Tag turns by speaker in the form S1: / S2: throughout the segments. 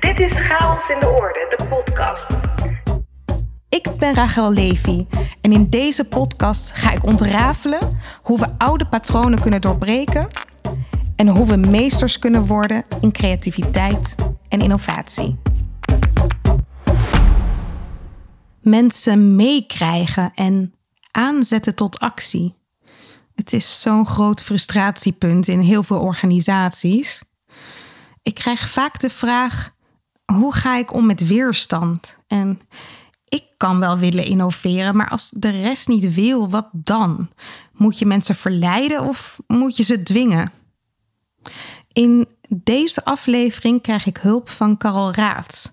S1: Dit is Chaos in de Orde, de podcast.
S2: Ik ben Rachel Levy en in deze podcast ga ik ontrafelen hoe we oude patronen kunnen doorbreken en hoe we meesters kunnen worden in creativiteit en innovatie. Mensen meekrijgen en aanzetten tot actie. Het is zo'n groot frustratiepunt in heel veel organisaties. Ik krijg vaak de vraag: hoe ga ik om met weerstand? En ik kan wel willen innoveren, maar als de rest niet wil, wat dan? Moet je mensen verleiden of moet je ze dwingen? In deze aflevering krijg ik hulp van Carol Raats.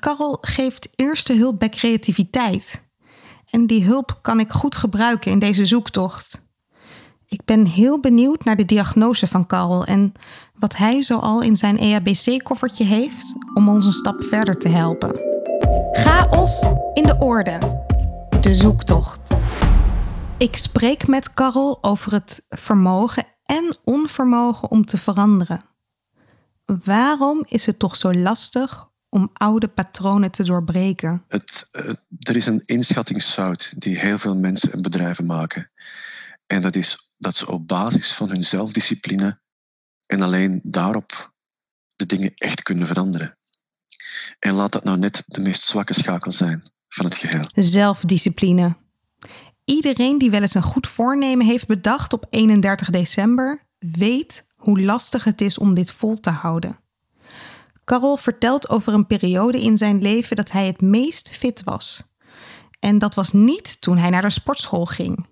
S2: Carol geeft eerste hulp bij creativiteit. En die hulp kan ik goed gebruiken in deze zoektocht. Ik ben heel benieuwd naar de diagnose van Carol en wat hij zoal in zijn EHBC-koffertje heeft om ons een stap verder te helpen. Chaos in de orde. De zoektocht. Ik spreek met Carol over het vermogen en onvermogen om te veranderen. Waarom is het toch zo lastig om oude patronen te doorbreken?
S3: Het, er is een inschattingsfout die heel veel mensen en bedrijven maken. En dat is dat ze op basis van hun zelfdiscipline en alleen daarop de dingen echt kunnen veranderen. En laat dat nou net de meest zwakke schakel zijn van het geheel.
S2: Zelfdiscipline. Iedereen die wel eens een goed voornemen heeft bedacht op 31 december, weet hoe lastig het is om dit vol te houden. Carol vertelt over een periode in zijn leven dat hij het meest fit was. En dat was niet toen hij naar de sportschool ging,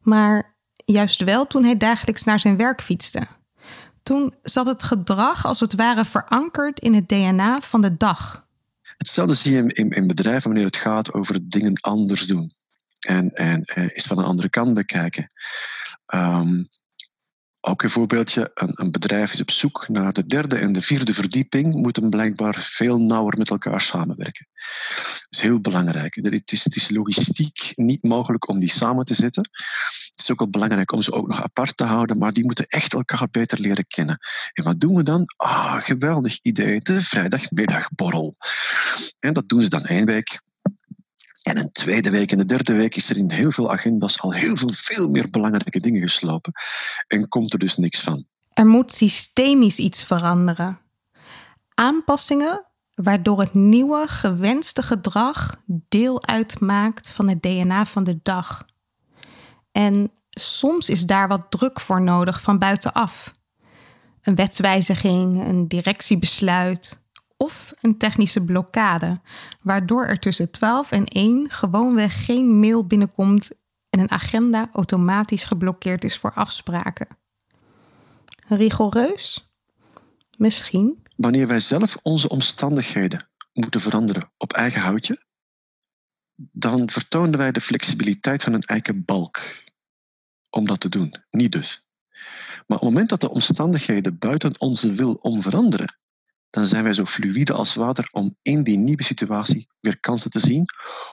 S2: maar juist wel toen hij dagelijks naar zijn werk fietste. Toen zat het gedrag als het ware verankerd in het DNA van de dag.
S3: Hetzelfde zie je in, in bedrijven wanneer het gaat over dingen anders doen. En, en eh, eens van een andere kant bekijken. Um, ook een voorbeeldje, een, een, bedrijf is op zoek naar de derde en de vierde verdieping, moeten blijkbaar veel nauwer met elkaar samenwerken. Dat is heel belangrijk. Het is, het is logistiek niet mogelijk om die samen te zetten. Het is ook wel belangrijk om ze ook nog apart te houden, maar die moeten echt elkaar beter leren kennen. En wat doen we dan? Ah, geweldig idee, de vrijdagmiddagborrel. En dat doen ze dan één week, en een tweede week en de derde week is er in heel veel agendas al heel veel, veel meer belangrijke dingen geslopen. En komt er dus niks van.
S2: Er moet systemisch iets veranderen. Aanpassingen waardoor het nieuwe gewenste gedrag deel uitmaakt van het DNA van de dag. En soms is daar wat druk voor nodig van buitenaf. Een wetswijziging, een directiebesluit, of een technische blokkade, waardoor er tussen 12 en 1 gewoonweg geen mail binnenkomt en een agenda automatisch geblokkeerd is voor afspraken. Rigoureus? Misschien.
S3: Wanneer wij zelf onze omstandigheden moeten veranderen op eigen houtje, dan vertoonden wij de flexibiliteit van een eikenbalk om dat te doen. Niet dus. Maar op het moment dat de omstandigheden buiten onze wil om veranderen, dan zijn wij zo fluïde als water om in die nieuwe situatie weer kansen te zien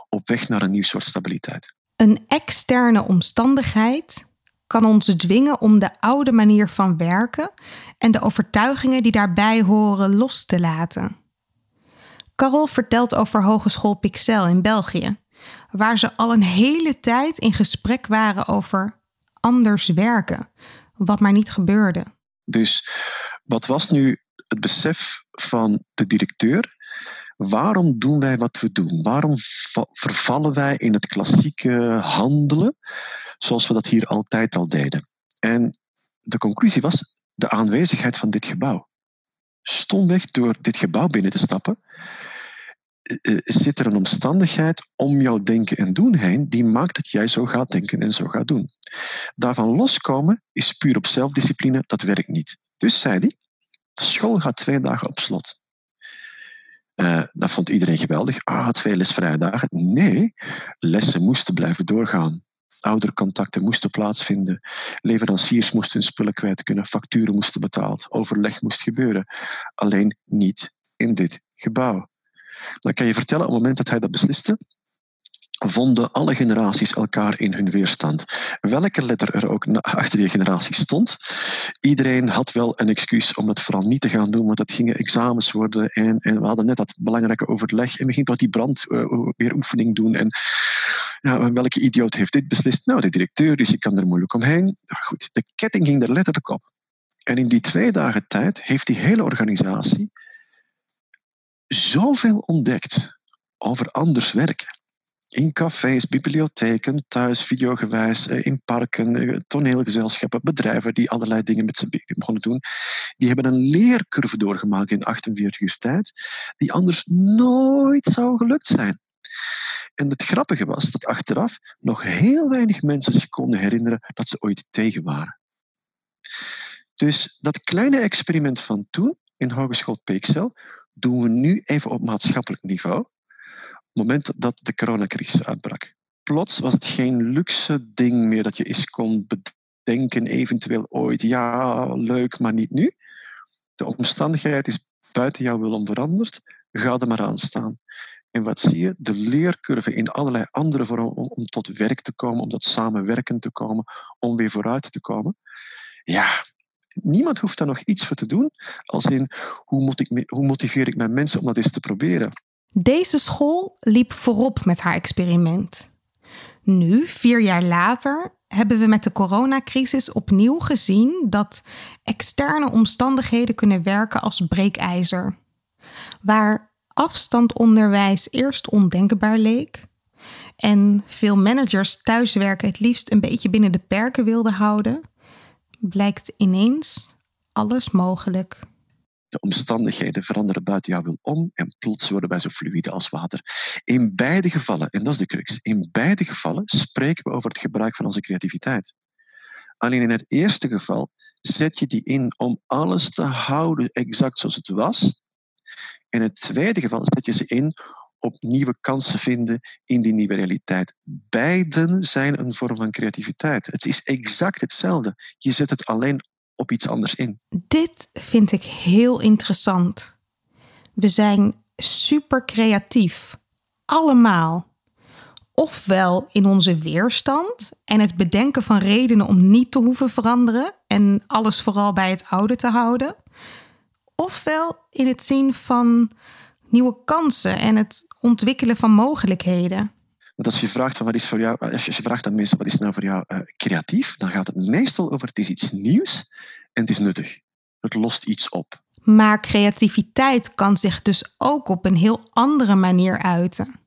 S3: op weg naar een nieuw soort stabiliteit.
S2: Een externe omstandigheid kan ons dwingen om de oude manier van werken en de overtuigingen die daarbij horen los te laten. Carol vertelt over Hogeschool Pixel in België, waar ze al een hele tijd in gesprek waren over anders werken, wat maar niet gebeurde.
S3: Dus wat was nu het besef van de directeur. Waarom doen wij wat we doen? Waarom vervallen wij in het klassieke handelen zoals we dat hier altijd al deden? En de conclusie was de aanwezigheid van dit gebouw. Stomweg door dit gebouw binnen te stappen, eh, eh, zit er een omstandigheid om jouw denken en doen heen die maakt dat jij zo gaat denken en zo gaat doen. Daarvan loskomen is puur op zelfdiscipline, dat werkt niet. Dus zei hij, de school gaat twee dagen op slot. Uh, dat vond iedereen geweldig. Ah, twee lesvrije dagen. Nee, lessen moesten blijven doorgaan. Oudercontacten moesten plaatsvinden. Leveranciers moesten hun spullen kwijt kunnen. Facturen moesten betaald. Overleg moest gebeuren. Alleen niet in dit gebouw. Dan kan je vertellen, op het moment dat hij dat besliste, vonden alle generaties elkaar in hun weerstand. Welke letter er ook achter die generatie stond, iedereen had wel een excuus om dat vooral niet te gaan doen, want dat gingen examens worden en, en we hadden net dat belangrijke overleg en we gingen tot die brand uh, weer oefening doen en ja, welke idioot heeft dit beslist? Nou, de directeur, dus ik kan er moeilijk omheen. Goed, de ketting ging er letterlijk op. En in die twee dagen tijd heeft die hele organisatie zoveel ontdekt over anders werken. In cafés, bibliotheken, thuis, videogewijs, eh, in parken, eh, toneelgezelschappen, bedrijven die allerlei dingen met ze begonnen doen. Die hebben een leercurve doorgemaakt in 48 uur tijd, die anders nooit zou gelukt zijn. En het grappige was dat achteraf nog heel weinig mensen zich konden herinneren dat ze ooit tegen waren. Dus dat kleine experiment van toen in Hogeschool Peeksel doen we nu even op maatschappelijk niveau. Moment dat de coronacrisis uitbrak. Plots was het geen luxe ding meer dat je eens kon bedenken, eventueel ooit, ja, leuk, maar niet nu. De omstandigheid is buiten jouw wil om veranderd. Ga er maar aan staan. En wat zie je? De leercurve in allerlei andere vormen om, tot werk te komen, om tot samenwerken te komen, om weer vooruit te komen. Ja, niemand hoeft daar nog iets voor te doen, als in hoe, ik, hoe motiveer ik mijn mensen om dat eens te proberen.
S2: Deze school liep voorop met haar experiment. Nu, vier jaar later, hebben we met de coronacrisis opnieuw gezien dat externe omstandigheden kunnen werken als breekijzer. Waar afstandonderwijs eerst ondenkbaar leek en veel managers thuiswerken het liefst een beetje binnen de perken wilden houden, blijkt ineens alles mogelijk.
S3: De omstandigheden veranderen buiten jouw wil om en plots worden wij zo fluide als water. In beide gevallen, en dat is de crux, in beide gevallen spreken we over het gebruik van onze creativiteit. Alleen in het eerste geval zet je die in om alles te houden exact zoals het was, in het tweede geval zet je ze in op nieuwe kansen vinden in die nieuwe realiteit. Beiden zijn een vorm van creativiteit. Het is exact hetzelfde. Je zet het alleen op iets anders in.
S2: Dit vind ik heel interessant. We zijn super creatief. Allemaal. Ofwel in onze weerstand en het bedenken van redenen om niet te hoeven veranderen en alles vooral bij het oude te houden ofwel in het zien van nieuwe kansen en het ontwikkelen van mogelijkheden.
S3: Want als je vraagt van wat is voor jou, als je vraagt aan mensen wat is nou voor jou uh, creatief, dan gaat het meestal over het is iets nieuws en het is nuttig. Het lost iets op.
S2: Maar creativiteit kan zich dus ook op een heel andere manier uiten.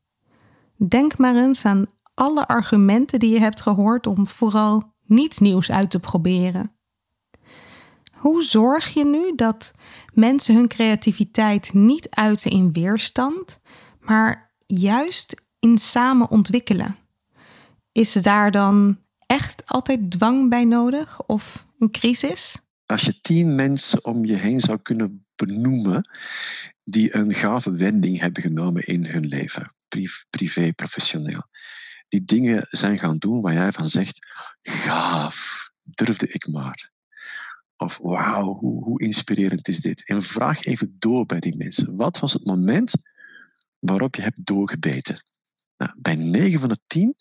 S2: Denk maar eens aan alle argumenten die je hebt gehoord om vooral niets nieuws uit te proberen. Hoe zorg je nu dat mensen hun creativiteit niet uiten in weerstand, maar juist in samen ontwikkelen? Is daar dan echt altijd dwang bij nodig of een crisis?
S3: Als je tien mensen om je heen zou kunnen benoemen die een gave wending hebben genomen in hun leven, privé, professioneel, die dingen zijn gaan doen waar jij van zegt, gaaf, durfde ik maar. Of wauw, hoe, hoe inspirerend is dit? En vraag even door bij die mensen. Wat was het moment waarop je hebt doorgebeten? Nou, bij 9 van de 10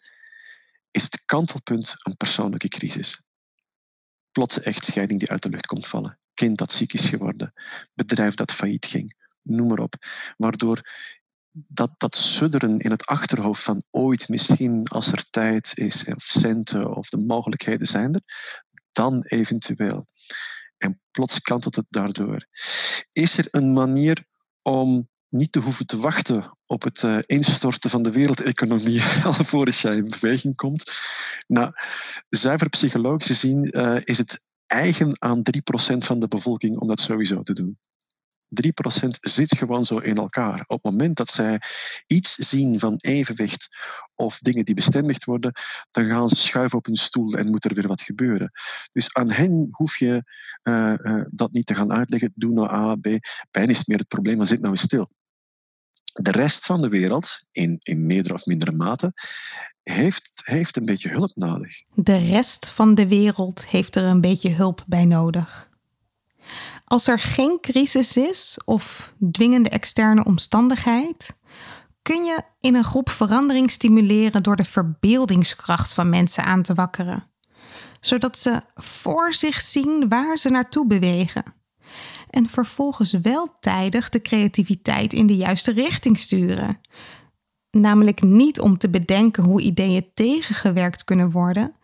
S3: is het kantelpunt een persoonlijke crisis. Plotse echtscheiding die uit de lucht komt vallen. Kind dat ziek is geworden. Bedrijf dat failliet ging. Noem maar op. Waardoor dat, dat sudderen in het achterhoofd van ooit misschien als er tijd is of centen of de mogelijkheden zijn er, dan eventueel. En plots kantelt het daardoor. Is er een manier om niet te hoeven te wachten op het uh, instorten van de wereldeconomie alvorens jij in beweging komt? Nou, zuiver psychologisch gezien uh, is het eigen aan 3% van de bevolking om dat sowieso te doen. 3% zit gewoon zo in elkaar. Op het moment dat zij iets zien van evenwicht of dingen die bestendigd worden, dan gaan ze schuiven op hun stoel en moet er weer wat gebeuren. Dus aan hen hoef je uh, dat niet te gaan uitleggen. Doe nou A, B. Pijn is meer het probleem, maar zit nou eens stil. De rest van de wereld, in, in meerdere of mindere mate, heeft, heeft een beetje hulp nodig.
S2: De rest van de wereld heeft er een beetje hulp bij nodig. Als er geen crisis is of dwingende externe omstandigheid, kun je in een groep verandering stimuleren door de verbeeldingskracht van mensen aan te wakkeren. zodat ze voor zich zien waar ze naartoe bewegen. En vervolgens wel tijdig de creativiteit in de juiste richting sturen. Namelijk niet om te bedenken hoe ideeën tegengewerkt kunnen worden,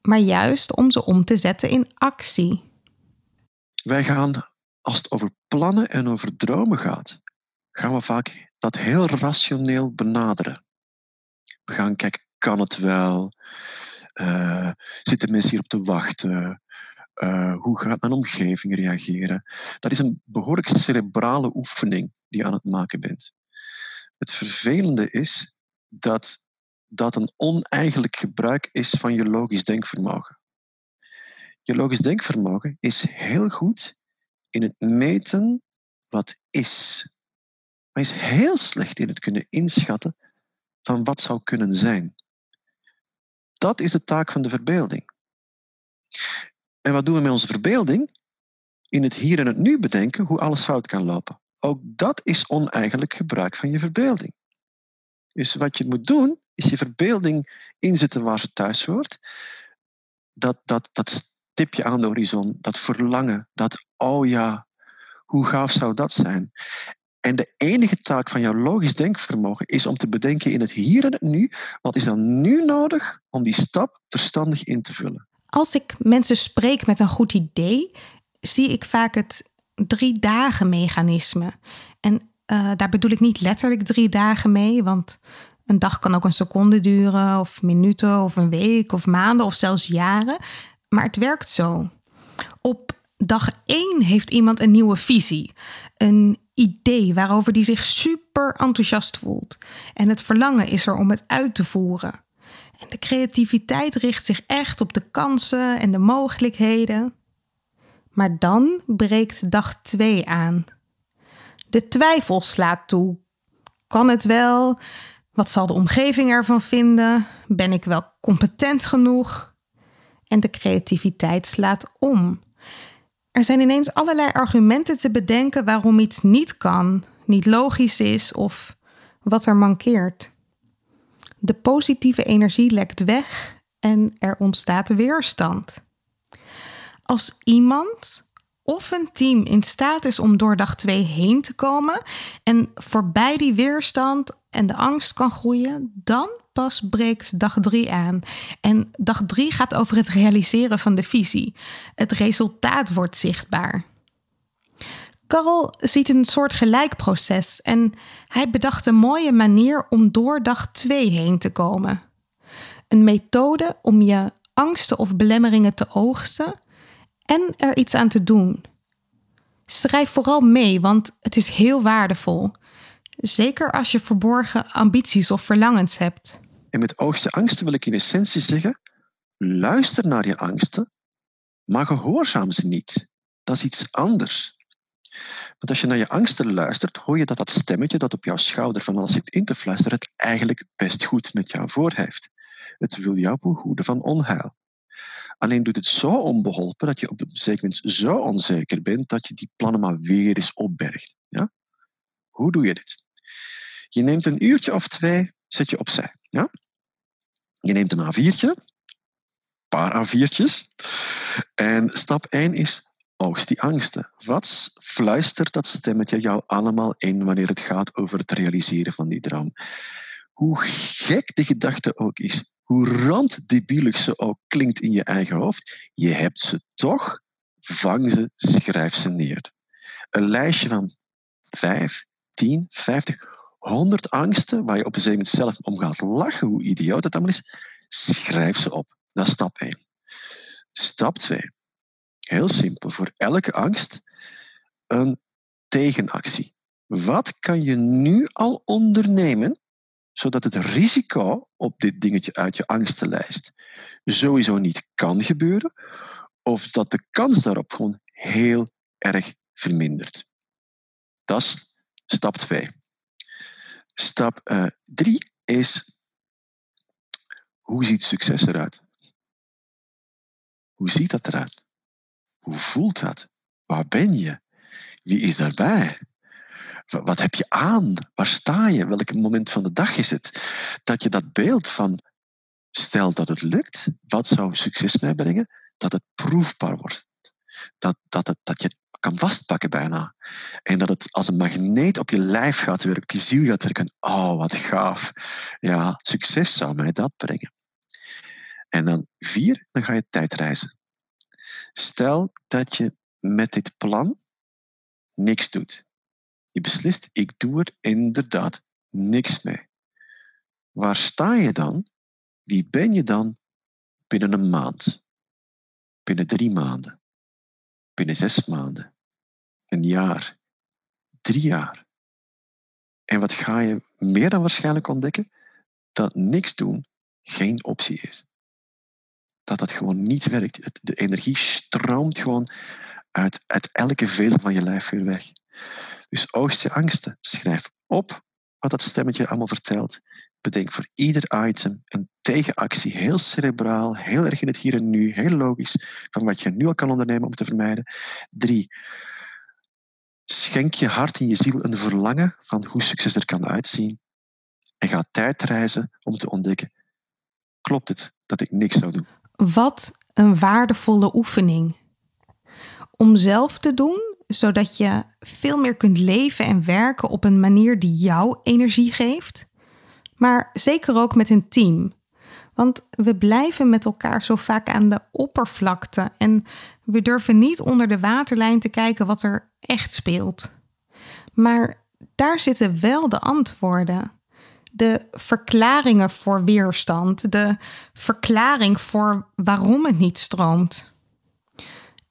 S2: maar juist om ze om te zetten in actie.
S3: Wij gaan, als het over plannen en over dromen gaat, gaan we vaak dat heel rationeel benaderen. We gaan kijken, kan het wel? Uh, zitten mensen hierop te wachten? Uh, hoe gaat mijn omgeving reageren? Dat is een behoorlijk cerebrale oefening die je aan het maken bent. Het vervelende is dat dat een oneigenlijk gebruik is van je logisch denkvermogen. Je logisch denkvermogen is heel goed in het meten wat is. Maar is heel slecht in het kunnen inschatten van wat zou kunnen zijn. Dat is de taak van de verbeelding. En wat doen we met onze verbeelding? In het hier en het nu bedenken hoe alles fout kan lopen. Ook dat is oneigenlijk gebruik van je verbeelding. Dus wat je moet doen, is je verbeelding inzetten waar ze thuis hoort. Dat, dat, dat stipje aan de horizon, dat verlangen, dat oh ja, hoe gaaf zou dat zijn? En de enige taak van jouw logisch denkvermogen is om te bedenken in het hier en het nu, wat is dan nu nodig om die stap verstandig in te vullen?
S2: Als ik mensen spreek met een goed idee, zie ik vaak het drie dagen mechanisme. En uh, daar bedoel ik niet letterlijk drie dagen mee, want een dag kan ook een seconde duren, of minuten, of een week, of maanden, of zelfs jaren. Maar het werkt zo. Op dag 1 heeft iemand een nieuwe visie, een idee waarover die zich super enthousiast voelt. En het verlangen is er om het uit te voeren. De creativiteit richt zich echt op de kansen en de mogelijkheden. Maar dan breekt dag 2 aan. De twijfel slaat toe. Kan het wel? Wat zal de omgeving ervan vinden? Ben ik wel competent genoeg? En de creativiteit slaat om. Er zijn ineens allerlei argumenten te bedenken waarom iets niet kan, niet logisch is of wat er mankeert. De positieve energie lekt weg en er ontstaat weerstand. Als iemand of een team in staat is om door dag 2 heen te komen en voorbij die weerstand en de angst kan groeien, dan pas breekt dag 3 aan. En dag 3 gaat over het realiseren van de visie. Het resultaat wordt zichtbaar. Karel ziet een soort gelijkproces en hij bedacht een mooie manier om door dag 2 heen te komen. Een methode om je angsten of belemmeringen te oogsten en er iets aan te doen. Schrijf vooral mee, want het is heel waardevol. Zeker als je verborgen ambities of verlangens hebt.
S3: En met oogste angsten wil ik in essentie zeggen: luister naar je angsten, maar gehoorzaam ze niet. Dat is iets anders. Want als je naar je angsten luistert, hoor je dat dat stemmetje dat op jouw schouder van alles zit in te fluisteren, het eigenlijk best goed met jou voor heeft. Het wil jou behoeden van onheil. Alleen doet het zo onbeholpen dat je op een zeker moment zo onzeker bent dat je die plannen maar weer eens opbergt. Ja? Hoe doe je dit? Je neemt een uurtje of twee, zet je opzij. Ja? Je neemt een A4'tje, een paar A4'tjes. En stap 1 is oogst die angsten. Wat fluistert dat stemmetje jou allemaal in wanneer het gaat over het realiseren van die droom? Hoe gek de gedachte ook is, hoe randdebielig ze ook klinkt in je eigen hoofd, je hebt ze toch, vang ze, schrijf ze neer. Een lijstje van 5, 10, 50, 100 angsten waar je op een moment zelf om gaat lachen, hoe idioot dat allemaal is, schrijf ze op. Dat is stap 1. Stap 2. Heel simpel, voor elke angst een tegenactie. Wat kan je nu al ondernemen zodat het risico op dit dingetje uit je angstenlijst sowieso niet kan gebeuren, of dat de kans daarop gewoon heel erg vermindert. Dat is stap 2. Stap 3 uh, is hoe ziet succes eruit? Hoe ziet dat eruit? Hoe voelt dat? Waar ben je? Wie is daarbij? Wat heb je aan? Waar sta je? Welk moment van de dag is het? Dat je dat beeld van Stel dat het lukt, wat zou succes mij brengen? Dat het proefbaar wordt. Dat, dat, het, dat je het kan vastpakken bijna. En dat het als een magneet op je lijf gaat werken, op je ziel gaat werken. Oh, wat gaaf. Ja, succes zou mij dat brengen. En dan vier, dan ga je tijdreizen. Stel dat je met dit plan niks doet. Je beslist, ik doe er inderdaad niks mee. Waar sta je dan? Wie ben je dan binnen een maand? Binnen drie maanden? Binnen zes maanden? Een jaar? Drie jaar? En wat ga je meer dan waarschijnlijk ontdekken? Dat niks doen geen optie is. Dat dat gewoon niet werkt. De energie stroomt gewoon uit, uit elke vezel van je lijf weer weg. Dus oogst je angsten. Schrijf op wat dat stemmetje allemaal vertelt. Bedenk voor ieder item een tegenactie, heel cerebraal, heel erg in het hier en nu, heel logisch, van wat je nu al kan ondernemen om te vermijden. Drie, schenk je hart en je ziel een verlangen van hoe succes er kan uitzien. En ga tijdreizen om te ontdekken, klopt het dat ik niks zou doen?
S2: Wat een waardevolle oefening. Om zelf te doen zodat je veel meer kunt leven en werken op een manier die jou energie geeft. Maar zeker ook met een team. Want we blijven met elkaar zo vaak aan de oppervlakte en we durven niet onder de waterlijn te kijken wat er echt speelt. Maar daar zitten wel de antwoorden. De verklaringen voor weerstand, de verklaring voor waarom het niet stroomt.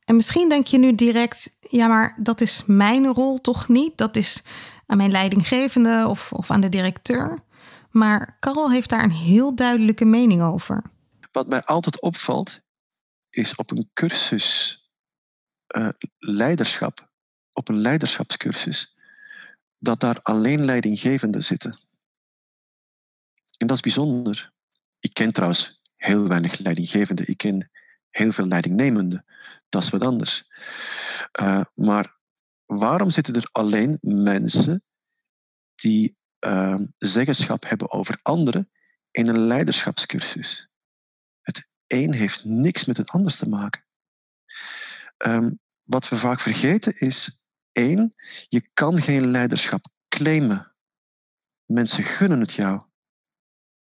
S2: En misschien denk je nu direct, ja, maar dat is mijn rol toch niet? Dat is aan mijn leidinggevende of, of aan de directeur. Maar Carol heeft daar een heel duidelijke mening over.
S3: Wat mij altijd opvalt, is op een cursus uh, leiderschap, op een leiderschapscursus, dat daar alleen leidinggevenden zitten. En dat is bijzonder. Ik ken trouwens heel weinig leidinggevenden. Ik ken heel veel leidingnemenden. Dat is wat anders. Uh, maar waarom zitten er alleen mensen die uh, zeggenschap hebben over anderen in een leiderschapscursus? Het een heeft niks met het ander te maken. Um, wat we vaak vergeten is, één, je kan geen leiderschap claimen. Mensen gunnen het jou.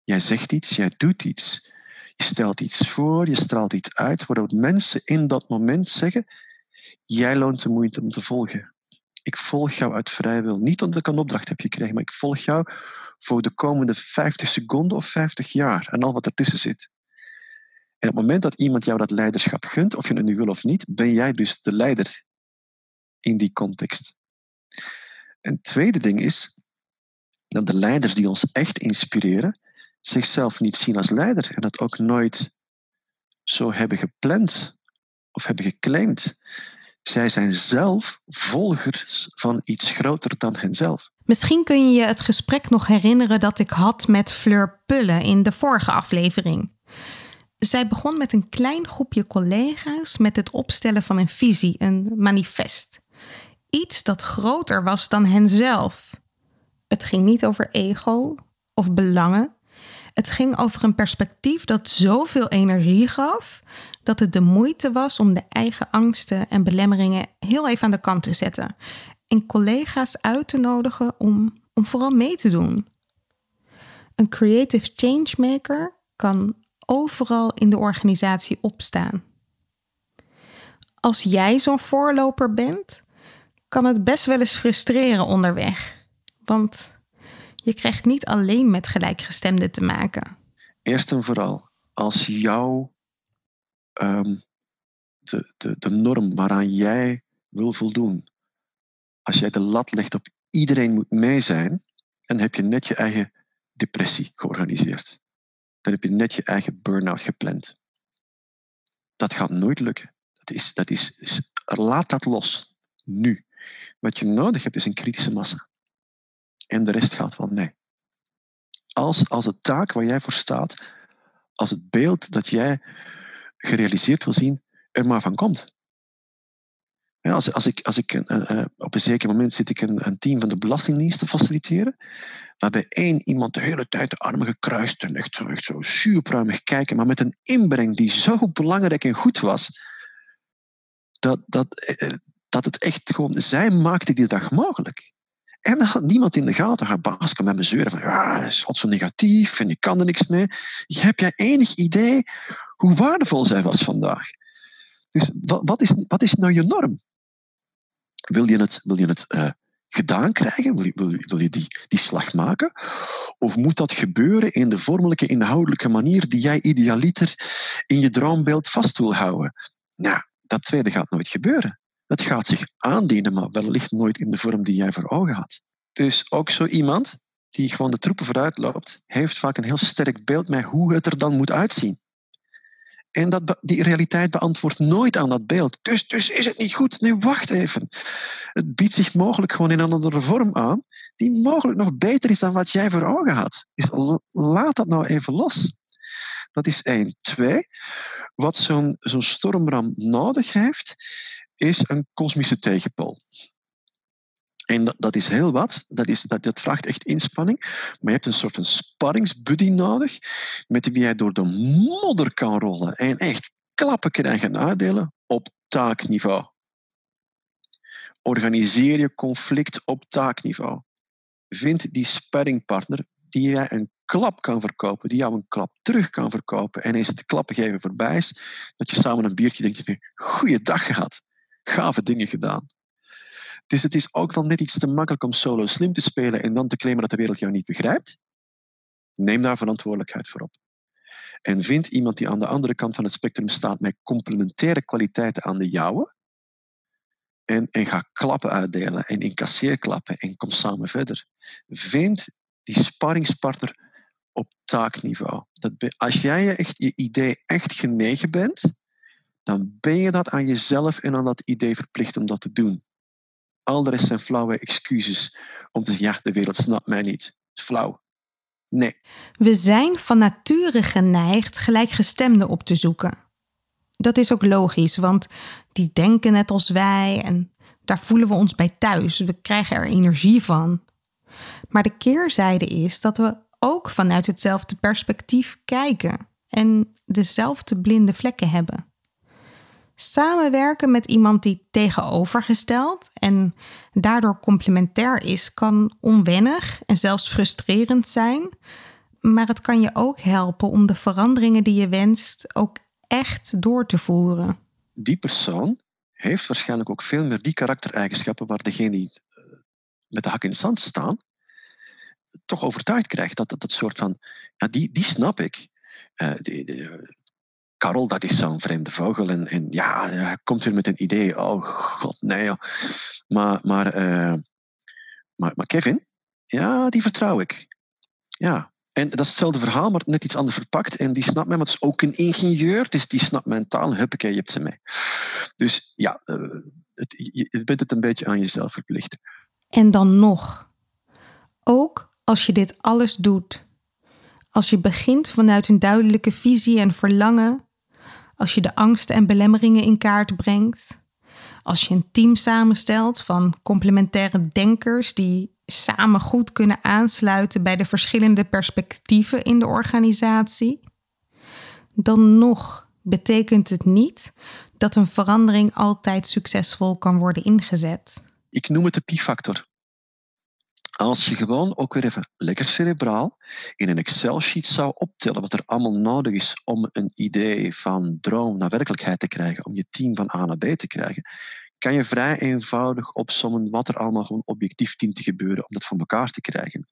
S3: Jij zegt iets, jij doet iets. Je stelt iets voor, je straalt iets uit, waardoor mensen in dat moment zeggen: Jij loont de moeite om te volgen. Ik volg jou uit vrij wil. Niet omdat ik een opdracht heb gekregen, maar ik volg jou voor de komende 50 seconden of 50 jaar en al wat ertussen zit. En op het moment dat iemand jou dat leiderschap gunt, of je het nu wil of niet, ben jij dus de leider in die context. Een tweede ding is dat de leiders die ons echt inspireren, zichzelf niet zien als leider en dat ook nooit zo hebben gepland of hebben geclaimd. Zij zijn zelf volgers van iets groter dan henzelf.
S2: Misschien kun je je het gesprek nog herinneren dat ik had met Fleur Pulle in de vorige aflevering. Zij begon met een klein groepje collega's met het opstellen van een visie, een manifest. Iets dat groter was dan henzelf. Het ging niet over ego of belangen, het ging over een perspectief dat zoveel energie gaf dat het de moeite was om de eigen angsten en belemmeringen heel even aan de kant te zetten en collega's uit te nodigen om, om vooral mee te doen. Een creative changemaker kan overal in de organisatie opstaan. Als jij zo'n voorloper bent, kan het best wel eens frustreren onderweg. Want je krijgt niet alleen met gelijkgestemden te maken.
S3: Eerst en vooral, als jouw um, de, de, de norm waaraan jij wil voldoen, als jij de lat legt op iedereen moet mee zijn, dan heb je net je eigen depressie georganiseerd. Dan heb je net je eigen burn-out gepland. Dat gaat nooit lukken. Dat is, dat is, laat dat los. Nu. Wat je nodig hebt is een kritische massa en de rest gaat van mij. Als, als de taak waar jij voor staat, als het beeld dat jij gerealiseerd wil zien, er maar van komt. Ja, als, als ik, als ik op een zeker moment zit ik een, een team van de Belastingdienst te faciliteren, waarbij één iemand de hele tijd de armen gekruist en echt echt zo superruimig kijken, maar met een inbreng die zo belangrijk en goed was, dat, dat, eh, dat het echt gewoon, zij maakte die dag mogelijk. En dan had niemand in de gaten. Haar baas kan met me zeuren van, ja, het is zo negatief en je kan er niks mee. Heb jij enig idee hoe waardevol zij was vandaag? Dus wat, wat, is, wat is nou je norm? Wil je het, wil je het uh, gedaan krijgen? Wil je, wil, wil je die, die slag maken? Of moet dat gebeuren in de vormelijke, inhoudelijke manier die jij idealiter in je droombeeld vast wil houden? Nou, dat tweede gaat nooit gebeuren. Het gaat zich aandienen, maar wellicht nooit in de vorm die jij voor ogen had. Dus ook zo iemand die gewoon de troepen vooruit loopt, heeft vaak een heel sterk beeld met hoe het er dan moet uitzien. En dat, die realiteit beantwoordt nooit aan dat beeld. Dus, dus is het niet goed? Nee, wacht even. Het biedt zich mogelijk gewoon in een andere vorm aan, die mogelijk nog beter is dan wat jij voor ogen had. Dus laat dat nou even los. Dat is één. Twee, wat zo'n zo'n stormram nodig heeft, is een kosmische tegenpool. En dat, is heel wat. Dat, is, dat, dat vraagt echt inspanning. Maar je hebt een soort van sparringsbuddy nodig, met wie jij door de modder kan rollen en echt klappen krijgen en uitdelen op taakniveau. Organiseer je conflict op taakniveau. Vind die sparringpartner die jij een klap kan verkopen, die jou een klap terug kan verkopen. En eens het klappen geven voorbij is, dat je samen een biertje denkt, goeiedag gehad gave dingen gedaan. Dus het is ook wel net iets te makkelijk om solo slim te spelen en dan te claimen dat de wereld jou niet begrijpt. Neem daar verantwoordelijkheid voor op. En vind iemand die aan de andere kant van het spectrum staat met complementaire kwaliteiten aan de jouwe. En, en ga klappen uitdelen en incasseer klappen en kom samen verder. Vind die sparringspartner op taakniveau. Dat, als jij je, echt, je idee echt genegen bent, dan ben je dat aan jezelf en aan dat idee verplicht om dat te doen. Al de rest zijn flauwe excuses om te zeggen, ja, de wereld snapt mij niet. Is flauw. Nee.
S2: We zijn van nature geneigd gelijkgestemden op te zoeken. Dat is ook logisch, want die denken net als wij en daar voelen we ons bij thuis. We krijgen er energie van. Maar de keerzijde is dat we ook vanuit hetzelfde perspectief kijken en dezelfde blinde vlekken hebben. Samenwerken met iemand die tegenovergesteld en daardoor complementair is, kan onwennig en zelfs frustrerend zijn. Maar het kan je ook helpen om de veranderingen die je wenst ook echt door te voeren.
S3: Die persoon heeft waarschijnlijk ook veel meer die karaktereigenschappen waar degene die eh, met de hak in het zand staan, toch overtuigd krijgt dat dat, soort van, ja, die, die snap ik. Uh, die, Karel, dat is zo'n vreemde vogel. En, en ja, hij komt weer met een idee. Oh god, nee. Maar, maar, uh, maar, maar Kevin, ja, die vertrouw ik. Ja, en dat is hetzelfde verhaal, maar net iets anders verpakt. En die snapt mij, maar het is ook een ingenieur. Dus die snapt mijn taal. Huppakee, je hebt ze mee. Dus ja, uh, het, je bent het een beetje aan jezelf verplicht.
S2: En dan nog. Ook als je dit alles doet. Als je begint vanuit een duidelijke visie en verlangen, als je de angsten en belemmeringen in kaart brengt, als je een team samenstelt van complementaire denkers die samen goed kunnen aansluiten bij de verschillende perspectieven in de organisatie, dan nog betekent het niet dat een verandering altijd succesvol kan worden ingezet.
S3: Ik noem het de pi-factor. Als je gewoon ook weer even lekker cerebraal in een Excel-sheet zou optellen wat er allemaal nodig is om een idee van droom naar werkelijkheid te krijgen, om je team van A naar B te krijgen, kan je vrij eenvoudig opsommen wat er allemaal gewoon objectief dient te gebeuren om dat voor elkaar te krijgen.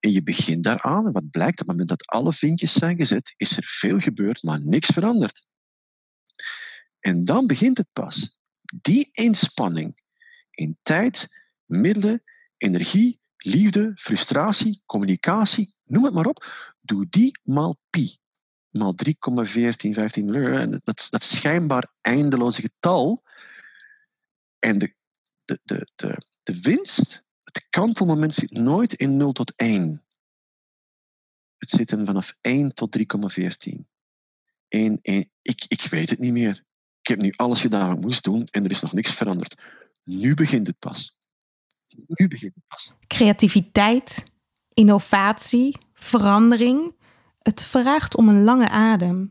S3: En je begint daaraan en wat blijkt, op het moment dat alle vinkjes zijn gezet, is er veel gebeurd, maar niks veranderd. En dan begint het pas. Die inspanning in tijd, middelen energie, liefde, frustratie, communicatie, noem het maar op. Doe die maal pi. Maal 3,14, 15, dat, dat schijnbaar eindeloze getal. En de, de, de, de, de winst, het kantelmoment zit nooit in 0 tot 1. Het zit hem vanaf 1 tot 3,14. 1, 1. Ik, ik weet het niet meer. Ik heb nu alles gedaan wat ik moest doen en er is nog niks veranderd. Nu begint het pas.
S2: Creativiteit, Innovatie, verandering, het vraagt om een lange adem.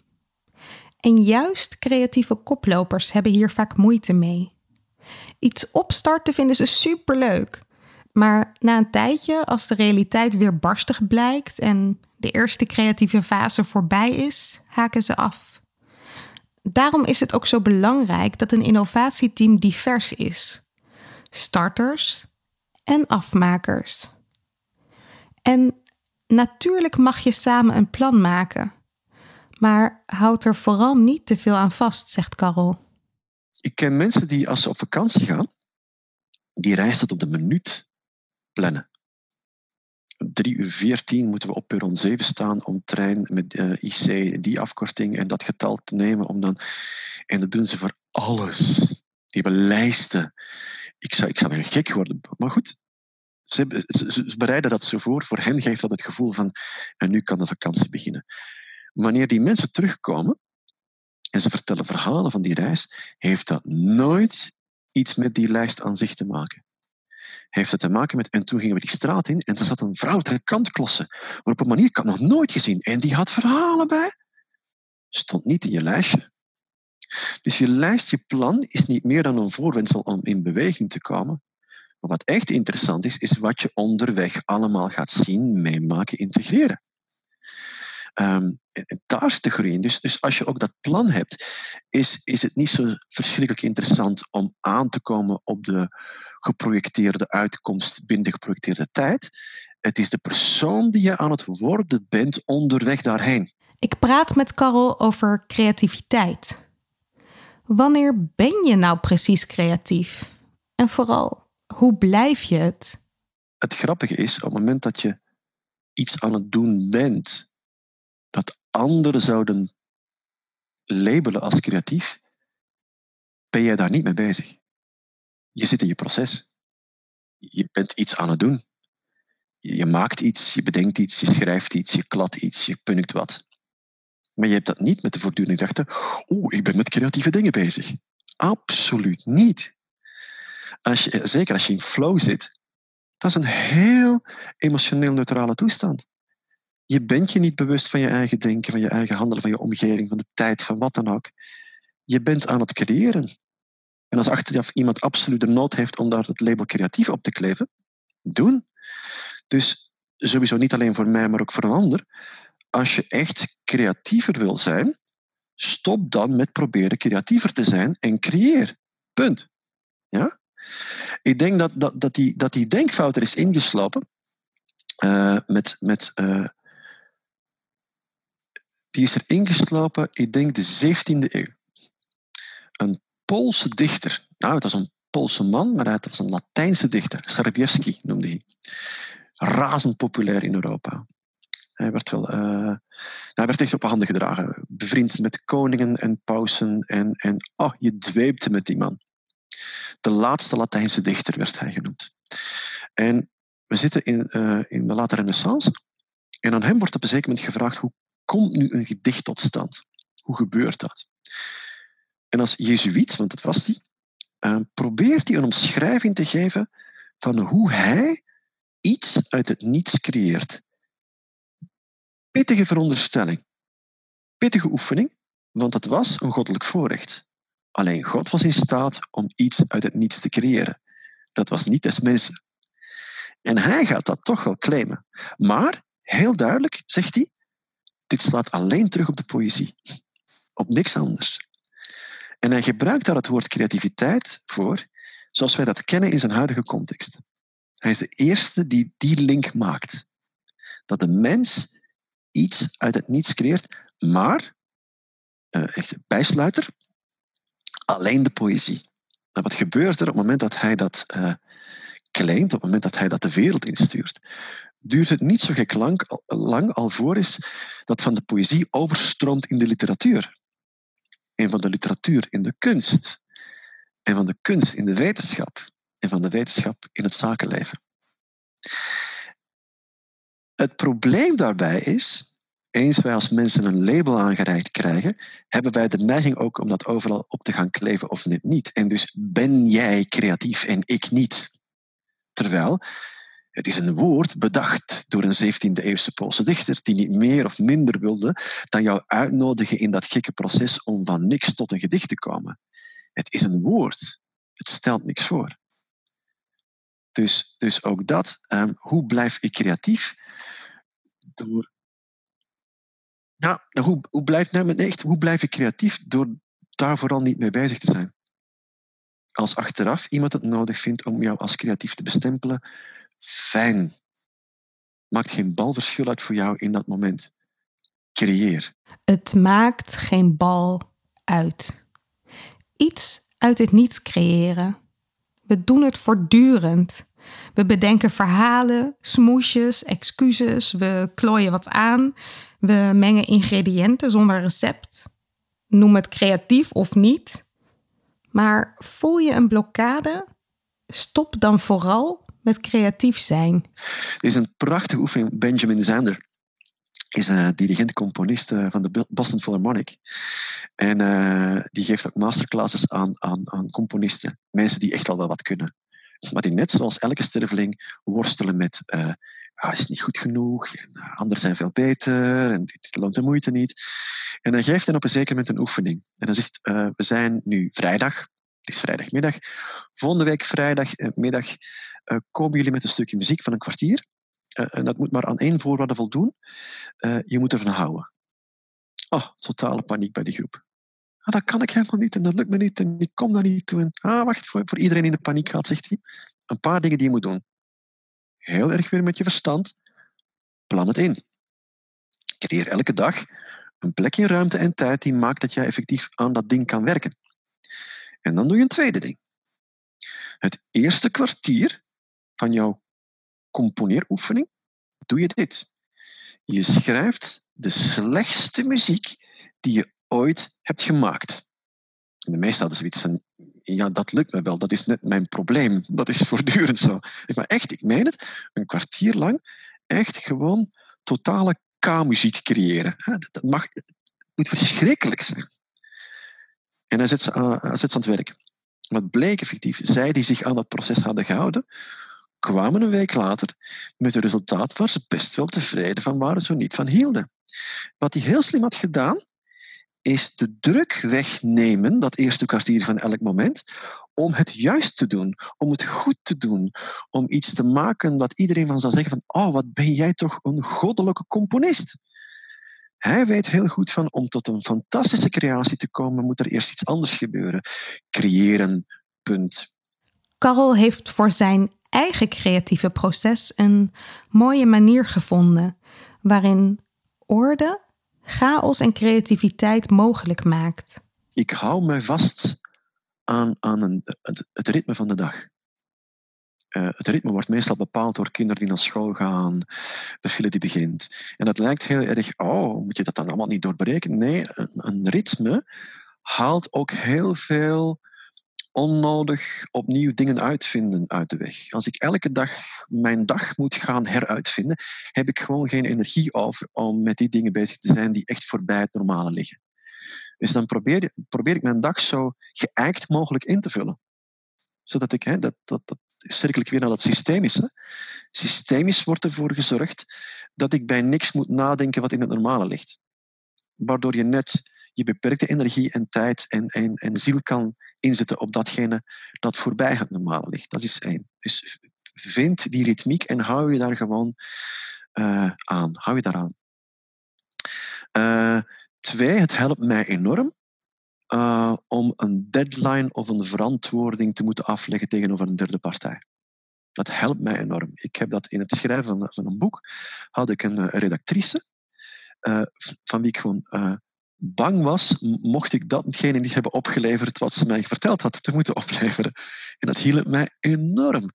S2: En juist creatieve koplopers hebben hier vaak moeite mee. Iets opstarten vinden ze superleuk. Maar na een tijdje, als de realiteit weer barstig blijkt en de eerste creatieve fase voorbij is, haken ze af. Daarom is het ook zo belangrijk dat een innovatieteam divers is. Starters en afmakers. En natuurlijk mag je samen een plan maken. Maar houd er vooral niet te veel aan vast, zegt Carol.
S3: Ik ken mensen die als ze op vakantie gaan, die reis tot op de minuut plannen. 3 uur 14 moeten we op perron 7 staan om trein met uh, IC die afkorting en dat getal te nemen. Om dan, en dat doen ze voor alles. Die hebben lijsten. Ik zou, ik zou weer gek worden. Maar goed, ze, bereiden dat zo voor. Voor hen geeft dat het gevoel van, en nu kan de vakantie beginnen. Wanneer die mensen terugkomen en ze vertellen verhalen van die reis, heeft dat nooit iets met die lijst aan zich te maken heeft het te maken met... En toen gingen we die straat in en er zat een vrouw te kantklossen. Maar op een manier, ik had nog nooit gezien. En die had verhalen bij. Stond niet in je lijstje. Dus je lijst, je plan is niet meer dan een voorwendsel om in beweging te komen. Maar wat echt interessant is, is wat je onderweg allemaal gaat zien, meemaken, integreren. En daar is de groei in. Dus, dus als je ook dat plan hebt, is, is het niet zo verschrikkelijk interessant om aan te komen op de geprojecteerde uitkomst binnen de geprojecteerde tijd. Het is de persoon die je aan het worden bent onderweg daarheen.
S2: Ik praat met Carol over creativiteit. Wanneer ben je nou precies creatief? En vooral, hoe blijf je het?
S3: Het grappige is, op het moment dat je iets aan het doen bent, dat anderen zouden labelen als creatief, ben jij daar niet mee bezig. Je zit in je proces. Je bent iets aan het doen. Je maakt iets, je bedenkt iets, je schrijft iets, je klad iets, je punkt wat. Maar je hebt dat niet met de voortdurende gedachte, oeh, ik ben met creatieve dingen bezig. Absoluut niet. Als je, zeker als je in flow zit, dat is een heel emotioneel neutrale toestand. Je bent je niet bewust van je eigen denken, van je eigen handelen, van je omgeving, van de tijd, van wat dan ook. Je bent aan het creëren. En als achteraf iemand absoluut de nood heeft om daar het label creatief op te kleven, doen. Dus sowieso niet alleen voor mij, maar ook voor een ander. Als je echt creatiever wil zijn, stop dan met proberen creatiever te zijn en creëer. Punt. Ja? Ik denk dat, dat, dat, die, dat die denkfout er is ingeslopen uh, met, met uh, die is er ingeslopen, ik denk de 17e eeuw. Een Poolse dichter. Nou, het was een Poolse man, maar het was een Latijnse dichter. Sarbiewski noemde hij. Razend populair in Europa. Hij werd, wel, uh, hij werd echt op handen gedragen. Bevriend met koningen en pausen. En, en oh, je dweepte met die man. De laatste Latijnse dichter werd hij genoemd. En we zitten in, uh, in de late renaissance. En aan hem wordt op een zeker moment gevraagd hoe komt nu een gedicht tot stand? Hoe gebeurt dat? En als jezuïet, want dat was hij, uh, probeert hij een omschrijving te geven van hoe hij iets uit het niets creëert. Pittige veronderstelling, pittige oefening, want het was een goddelijk voorrecht. Alleen God was in staat om iets uit het niets te creëren. Dat was niet des mensen. En hij gaat dat toch wel claimen. Maar, heel duidelijk, zegt hij, dit slaat alleen terug op de poëzie. Op niks anders. En hij gebruikt daar het woord creativiteit voor, zoals wij dat kennen in zijn huidige context. Hij is de eerste die die link maakt. Dat de mens iets uit het niets creëert, maar, uh, echt bijsluiter, alleen de poëzie. Nou, wat gebeurt er op het moment dat hij dat uh, claimt, op het moment dat hij dat de wereld instuurt? duurt het niet zo gek lang, lang alvorens dat van de poëzie overstroomt in de literatuur. En van de literatuur in de kunst. En van de kunst in de wetenschap. En van de wetenschap in het zakenleven. Het probleem daarbij is, eens wij als mensen een label aangereikt krijgen, hebben wij de neiging ook om dat overal op te gaan kleven of niet. En dus ben jij creatief en ik niet. Terwijl Het is een woord bedacht door een 17e-eeuwse Poolse dichter die niet meer of minder wilde dan jou uitnodigen in dat gekke proces om van niks tot een gedicht te komen. Het is een woord. Het stelt niks voor. Dus, dus ook dat, um, hoe blijf ik creatief? Door. Nou, hoe, hoe, blijf, nou, echt, hoe blijf ik creatief? Door daar vooral niet mee bezig te zijn. Als achteraf iemand het nodig vindt om jou als creatief te bestempelen, fijn. Maakt geen bal verschil uit voor jou in dat moment. Creëer.
S2: Het maakt geen bal uit. Iets uit het niets creëren. We doen het voortdurend. We bedenken verhalen, smoesjes, excuses, we klooien wat aan, we mengen ingrediënten zonder recept. Noem het creatief of niet. Maar voel je een blokkade? Stop dan vooral met creatief zijn.
S3: Er is een prachtige oefening. Benjamin Zander is een dirigent-componist eh, van de Boston Philharmonic. En uh, die geeft ook masterclasses aan, aan, aan componisten. Mensen die echt al wel wat kunnen. Maar die net zoals elke sterveling worstelen met... Uh, ja, is niet goed genoeg, en anderen zijn veel beter, en dit loont de moeite niet. En dan geeft hij op een zeker moment een oefening. En dan zegt, we zijn nu vrijdag, het is vrijdagmiddag. Volgende week vrijdagmiddag uh, komen jullie met een stukje muziek van een kwartier. Uh, en dat moet maar aan één voorwaarde voldoen. Uh, je moet ervan houden. Oh, totale paniek bij die groep. Ah, dat kan ik helemaal niet en dat lukt me niet en ik kom daar niet toe. Ah, wacht, voor, voor iedereen in de paniek gaat, zegt hij. Een paar dingen die je moet doen. Heel erg weer met je verstand. Plan het in. Creëer elke dag een plekje ruimte en tijd die maakt dat jij effectief aan dat ding kan werken. En dan doe je een tweede ding. Het eerste kwartier van jouw componeeroefening doe je dit. Je schrijft de slechtste muziek die je ooit hebt gemaakt. En de meesten hadden zoiets van, ja, dat lukt me wel, dat is net mijn probleem. Dat is voortdurend zo. Maar echt, ik meen het, een kwartier lang echt gewoon totale K-muziek creëren. Dat mag, moet verschrikkelijk zijn. En hij zet ze aan, hij zet ze aan het werk. Wat bleek effectief, zij die zich aan dat proces hadden gehouden, kwamen een week later met een resultaat waar ze best wel tevreden van waren, zo niet van hielden. Wat hij heel slim had gedaan, is de druk wegnemen, dat eerste kwartier van elk moment, om het juist te doen, om het goed te doen, om iets te maken dat iedereen van zou zeggen van, oh, wat ben jij toch een goddelijke componist. Hij weet heel goed van om tot een fantastische creatie te komen, moet er eerst iets anders gebeuren. Creëren, punt.
S2: Karel heeft voor zijn eigen creatieve proces een mooie manier gevonden waarin orde, chaos en creativiteit mogelijk maakt.
S3: Ik hou mij vast aan, aan een, het, ritme van de dag. Uh, het ritme wordt meestal bepaald door kinderen die naar school gaan, de file die begint. En dat lijkt heel erg, oh, moet je dat dan allemaal niet doorbreken? Nee, een, een ritme haalt ook heel veel onnodig opnieuw dingen uitvinden uit de weg. Als ik elke dag mijn dag moet gaan heruitvinden, heb ik gewoon geen energie over om met die dingen bezig te zijn die echt voorbij het normale liggen. Dus dan probeer, probeer ik mijn dag zo geëikt mogelijk in te vullen. Zodat ik, hè, dat, dat, dat cirkel ik weer naar dat systemische. Systemisch wordt ervoor gezorgd dat ik bij niks moet nadenken wat in het normale ligt. Waardoor je net je beperkte energie en tijd en, en, en ziel kan inzetten op datgene dat voorbij het normale ligt. Dat is één. Dus vind die ritmiek en hou je daar gewoon uh, aan. Hou je daaraan. Uh, twee, het helpt mij enorm uh, om een deadline of een verantwoording te moeten afleggen tegenover een derde partij. Dat helpt mij enorm. Ik heb dat in het schrijven van, een boek, had ik een redactrice, van wie ik gewoon bang was, mocht ik datgene niet hebben opgeleverd wat ze mij verteld had te moeten opleveren. En dat hielp mij enorm.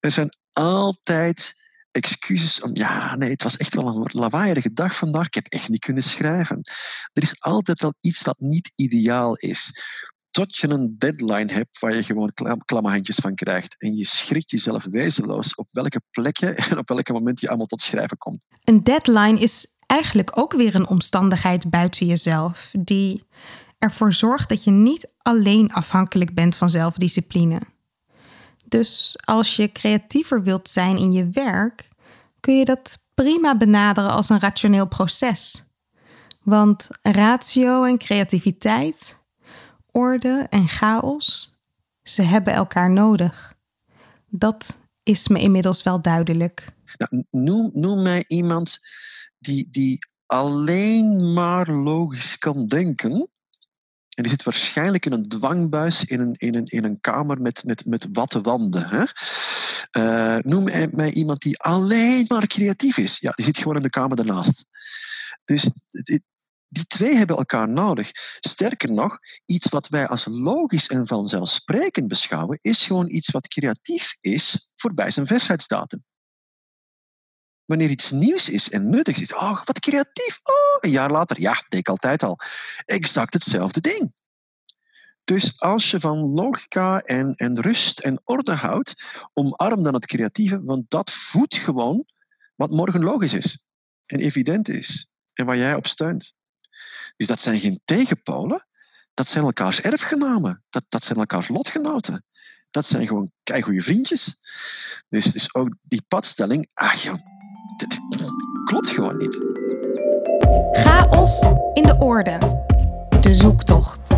S3: Er zijn altijd excuses om, ja, nee, het was echt wel een lawaaierige dag vandaag, ik heb echt niet kunnen schrijven. Er is altijd wel iets wat niet ideaal is. Tot je een deadline hebt waar je gewoon handjes van krijgt. En je schrikt jezelf wezenloos op welke plekken en op welke moment je allemaal tot schrijven komt.
S2: Een deadline is eigenlijk ook weer een omstandigheid buiten jezelf, die ervoor zorgt dat je niet alleen afhankelijk bent van zelfdiscipline. Dus als je creatiever wilt zijn in je werk, kun je dat prima benaderen als een rationeel proces. Want ratio en creativiteit, orde en chaos, ze hebben elkaar nodig. Dat is me inmiddels wel duidelijk.
S3: Nou, noem, noem mij iemand die, die alleen maar logisch kan denken. En die zit waarschijnlijk in een dwangbuis in een, in een, in een kamer met, met, met watte wanden. Hè? Uh, noem mij iemand die alleen maar creatief is. Ja, die zit gewoon in de kamer daarnaast. Dus die twee hebben elkaar nodig. Sterker nog, iets wat wij als logisch en vanzelfsprekend beschouwen, is gewoon iets wat creatief is voorbij zijn verstheidsdatum. Wanneer iets nieuws is en nuttig is, oh, wat creatief. Oh, een jaar later, ja, deed ik altijd al. Exact hetzelfde ding. Dus als je van logica en, en rust en orde houdt, omarm dan het creatieve, want dat voedt gewoon wat morgen logisch is en evident is en waar jij op steunt. Dus dat zijn geen tegenpolen, dat zijn elkaars erfgenamen, dat, dat zijn elkaars lotgenoten. Dat zijn gewoon goede vriendjes. Dus, dus ook die padstelling, ach joh, dat, klopt gewoon niet.
S2: Chaos in de orde. De zoektocht.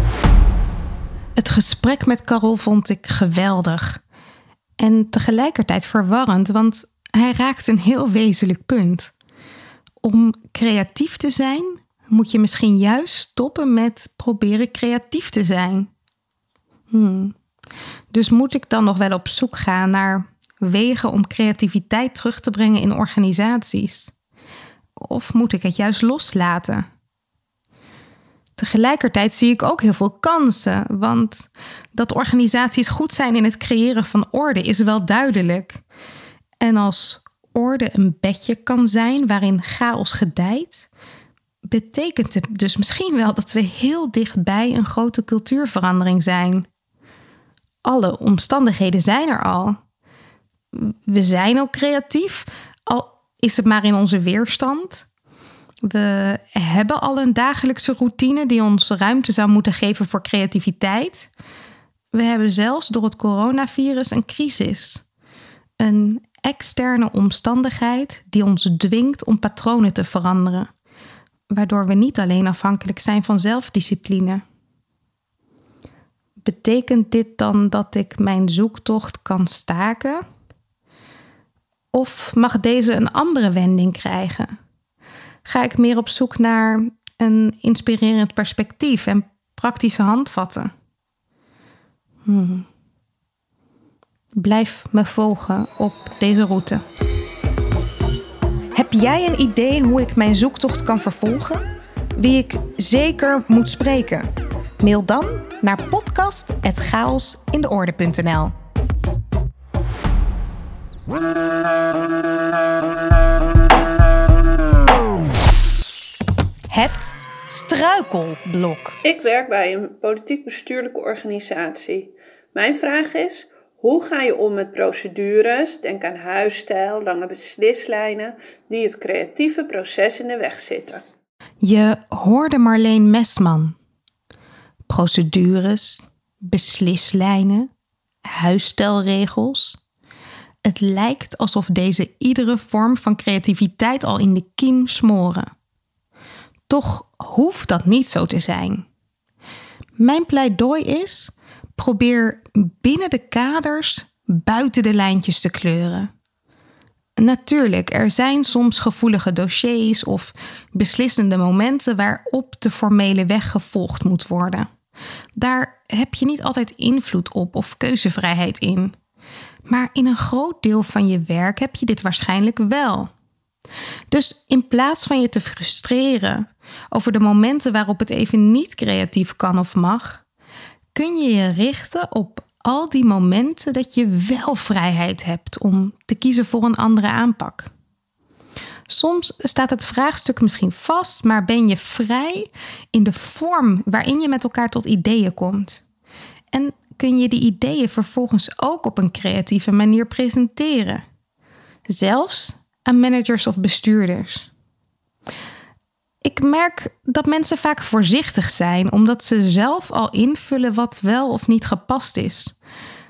S2: Het gesprek met Carol vond ik geweldig. En tegelijkertijd verwarrend, want hij raakt een heel wezenlijk punt. Om creatief te zijn, moet je misschien juist stoppen met proberen creatief te zijn. Hmm. Dus moet ik dan nog wel op zoek gaan naar wegen om creativiteit terug te brengen in organisaties? Of moet ik het juist loslaten? Tegelijkertijd zie ik ook heel veel kansen, want dat organisaties goed zijn in het creëren van orde is wel duidelijk. En als orde een bedje kan zijn waarin chaos gedijt, betekent het dus misschien wel dat we heel dichtbij een grote cultuurverandering zijn. Alle omstandigheden zijn er al. We zijn ook creatief, al is het maar in onze weerstand. We hebben al een dagelijkse routine die ons ruimte zou moeten geven voor creativiteit. We hebben zelfs door het coronavirus een crisis. Een externe omstandigheid die ons dwingt om patronen te veranderen, waardoor we niet alleen afhankelijk zijn van zelfdiscipline. Betekent dit dan dat ik mijn zoektocht kan staken? Of mag deze een andere wending krijgen? Ga ik meer op zoek naar een inspirerend perspectief en praktische handvatten? Hmm. Blijf me volgen op deze route. Heb jij een idee hoe ik mijn zoektocht kan vervolgen? Wie ik zeker moet spreken? Mail dan naar podcast.chaosindeorde.nl
S4: Ik werk bij een politiek-bestuurlijke organisatie. Mijn vraag is: hoe ga je om met procedures, denk aan huisstijl, lange beslislijnen, die het creatieve proces in de weg zitten?
S2: Je hoorde Marleen Mesman. Procedures, beslislijnen, huisstijlregels. Het lijkt alsof deze iedere vorm van creativiteit al in de kiem smoren. Toch hoeft dat niet zo te zijn. Mijn pleidooi is: probeer binnen de kaders buiten de lijntjes te kleuren. Natuurlijk, er zijn soms gevoelige dossiers of beslissende momenten waarop de formele weg gevolgd moet worden. Daar heb je niet altijd invloed op of keuzevrijheid in. Maar in een groot deel van je werk heb je dit waarschijnlijk wel. Dus in plaats van je te frustreren over de momenten waarop het even niet creatief kan of mag, kun je je richten op al die momenten dat je wel vrijheid hebt om te kiezen voor een andere aanpak. Soms staat het vraagstuk misschien vast, maar ben je vrij in de vorm waarin je met elkaar tot ideeën komt. En kun je die ideeën vervolgens ook op een creatieve manier presenteren. Zelfs aan managers of bestuurders. Ik merk dat mensen vaak voorzichtig zijn omdat ze zelf al invullen wat wel of niet gepast is.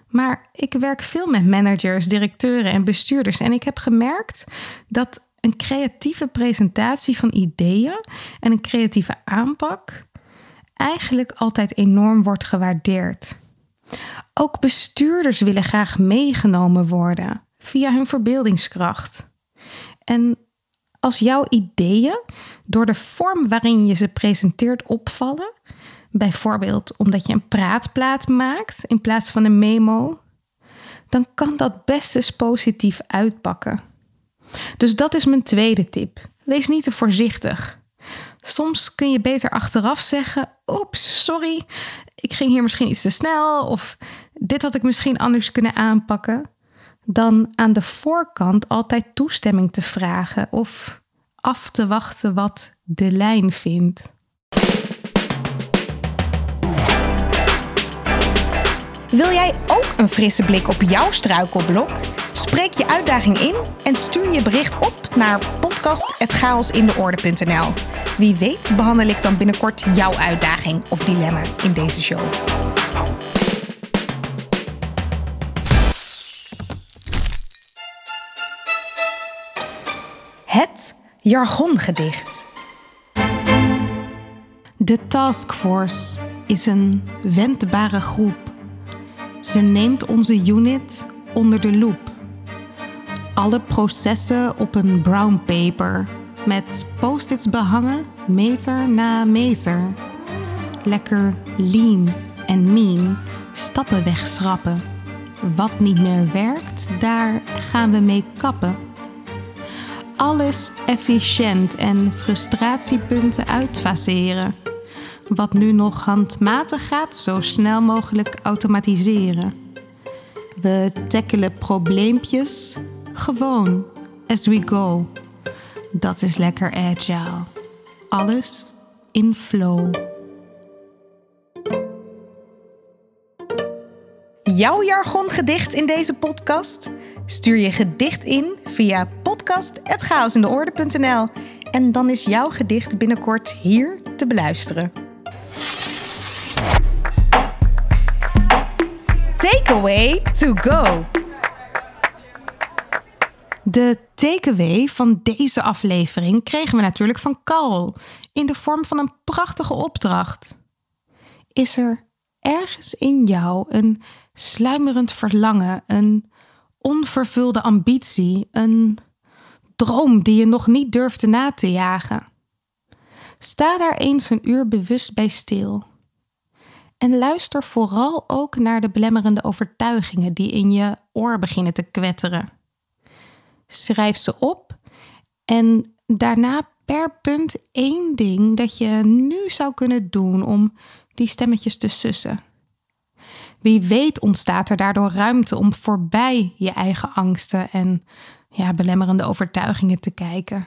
S2: Maar ik werk veel met managers, directeuren en bestuurders. En ik heb gemerkt dat een creatieve presentatie van ideeën en een creatieve aanpak eigenlijk altijd enorm wordt gewaardeerd. Ook bestuurders willen graag meegenomen worden via hun verbeeldingskracht. En als jouw ideeën door de vorm waarin je ze presenteert opvallen, bijvoorbeeld omdat je een praatplaat maakt in plaats van een memo, dan kan dat best eens positief uitpakken. Dus dat is mijn tweede tip. Wees niet te voorzichtig. Soms kun je beter achteraf zeggen: Oeps, sorry, ik ging hier misschien iets te snel of dit had ik misschien anders kunnen aanpakken. Dan aan de voorkant altijd toestemming te vragen of af te wachten wat de lijn vindt.
S5: Wil jij ook een frisse blik op jouw struikelblok? Spreek je uitdaging in en stuur je bericht op naar podcast.chaosindeorde.nl. Wie weet behandel ik dan binnenkort jouw uitdaging of dilemma in deze show. Het jargongedicht.
S2: De taskforce is een wendbare groep. Ze neemt onze unit onder de loep. Alle processen op een brown paper met post-its behangen, meter na meter. Lekker lean en mean, stappen wegschrappen. Wat niet meer werkt, daar gaan we mee kappen. Alles efficiënt en frustratiepunten uitfaseren. Wat nu nog handmatig gaat, zo snel mogelijk automatiseren. We tackelen probleempjes gewoon as we go. Dat is lekker agile. Alles in flow.
S5: Jouw jargongedicht in deze podcast? Stuur je gedicht in via podcast.chaosindeorde.nl en dan is jouw gedicht binnenkort hier te beluisteren. Takeaway to go.
S2: De takeaway van deze aflevering kregen we natuurlijk van Carl in de vorm van een prachtige opdracht. Is er ergens in jou een sluimerend verlangen, een onvervulde ambitie, een droom die je nog niet durfde na te jagen? Sta daar eens een uur bewust bij stil. En luister vooral ook naar de belemmerende overtuigingen die in je oor beginnen te kwetteren. Schrijf ze op en daarna per punt één ding dat je nu zou kunnen doen om die stemmetjes te sussen. Wie weet ontstaat er daardoor ruimte om voorbij je eigen angsten en ja, belemmerende overtuigingen te kijken.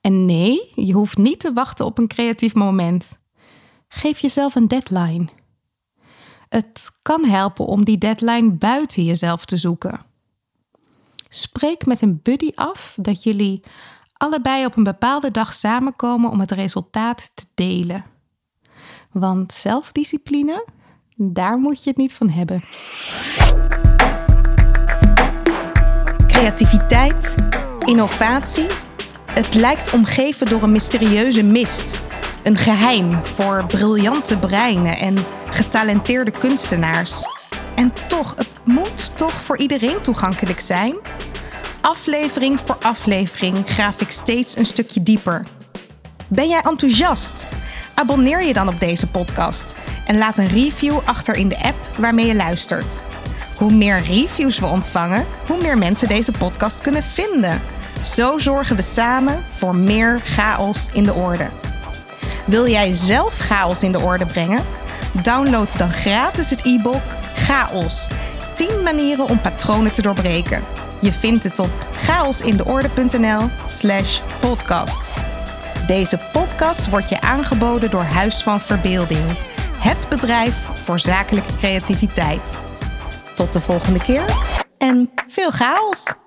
S2: En nee, je hoeft niet te wachten op een creatief moment. Geef jezelf een deadline. Het kan helpen om die deadline buiten jezelf te zoeken. Spreek met een buddy af dat jullie allebei op een bepaalde dag samenkomen om het resultaat te delen. Want zelfdiscipline, daar moet je het niet van hebben.
S5: Creativiteit, innovatie. Het lijkt omgeven door een mysterieuze mist. Een geheim voor briljante breinen en getalenteerde kunstenaars. En toch, het moet toch voor iedereen toegankelijk zijn? Aflevering voor aflevering graaf ik steeds een stukje dieper. Ben jij enthousiast? Abonneer je dan op deze podcast en laat een review achter in de app waarmee je luistert. Hoe meer reviews we ontvangen, hoe meer mensen deze podcast kunnen vinden. Zo zorgen we samen voor meer chaos in de orde. Wil jij zelf chaos in de orde brengen? Download dan gratis het e-book Chaos. 10 manieren om patronen te doorbreken. Je vindt het op chaosindeorde.nl/slash podcast. Deze podcast wordt je aangeboden door Huis van Verbeelding, het bedrijf voor zakelijke creativiteit. Tot de volgende keer en veel chaos!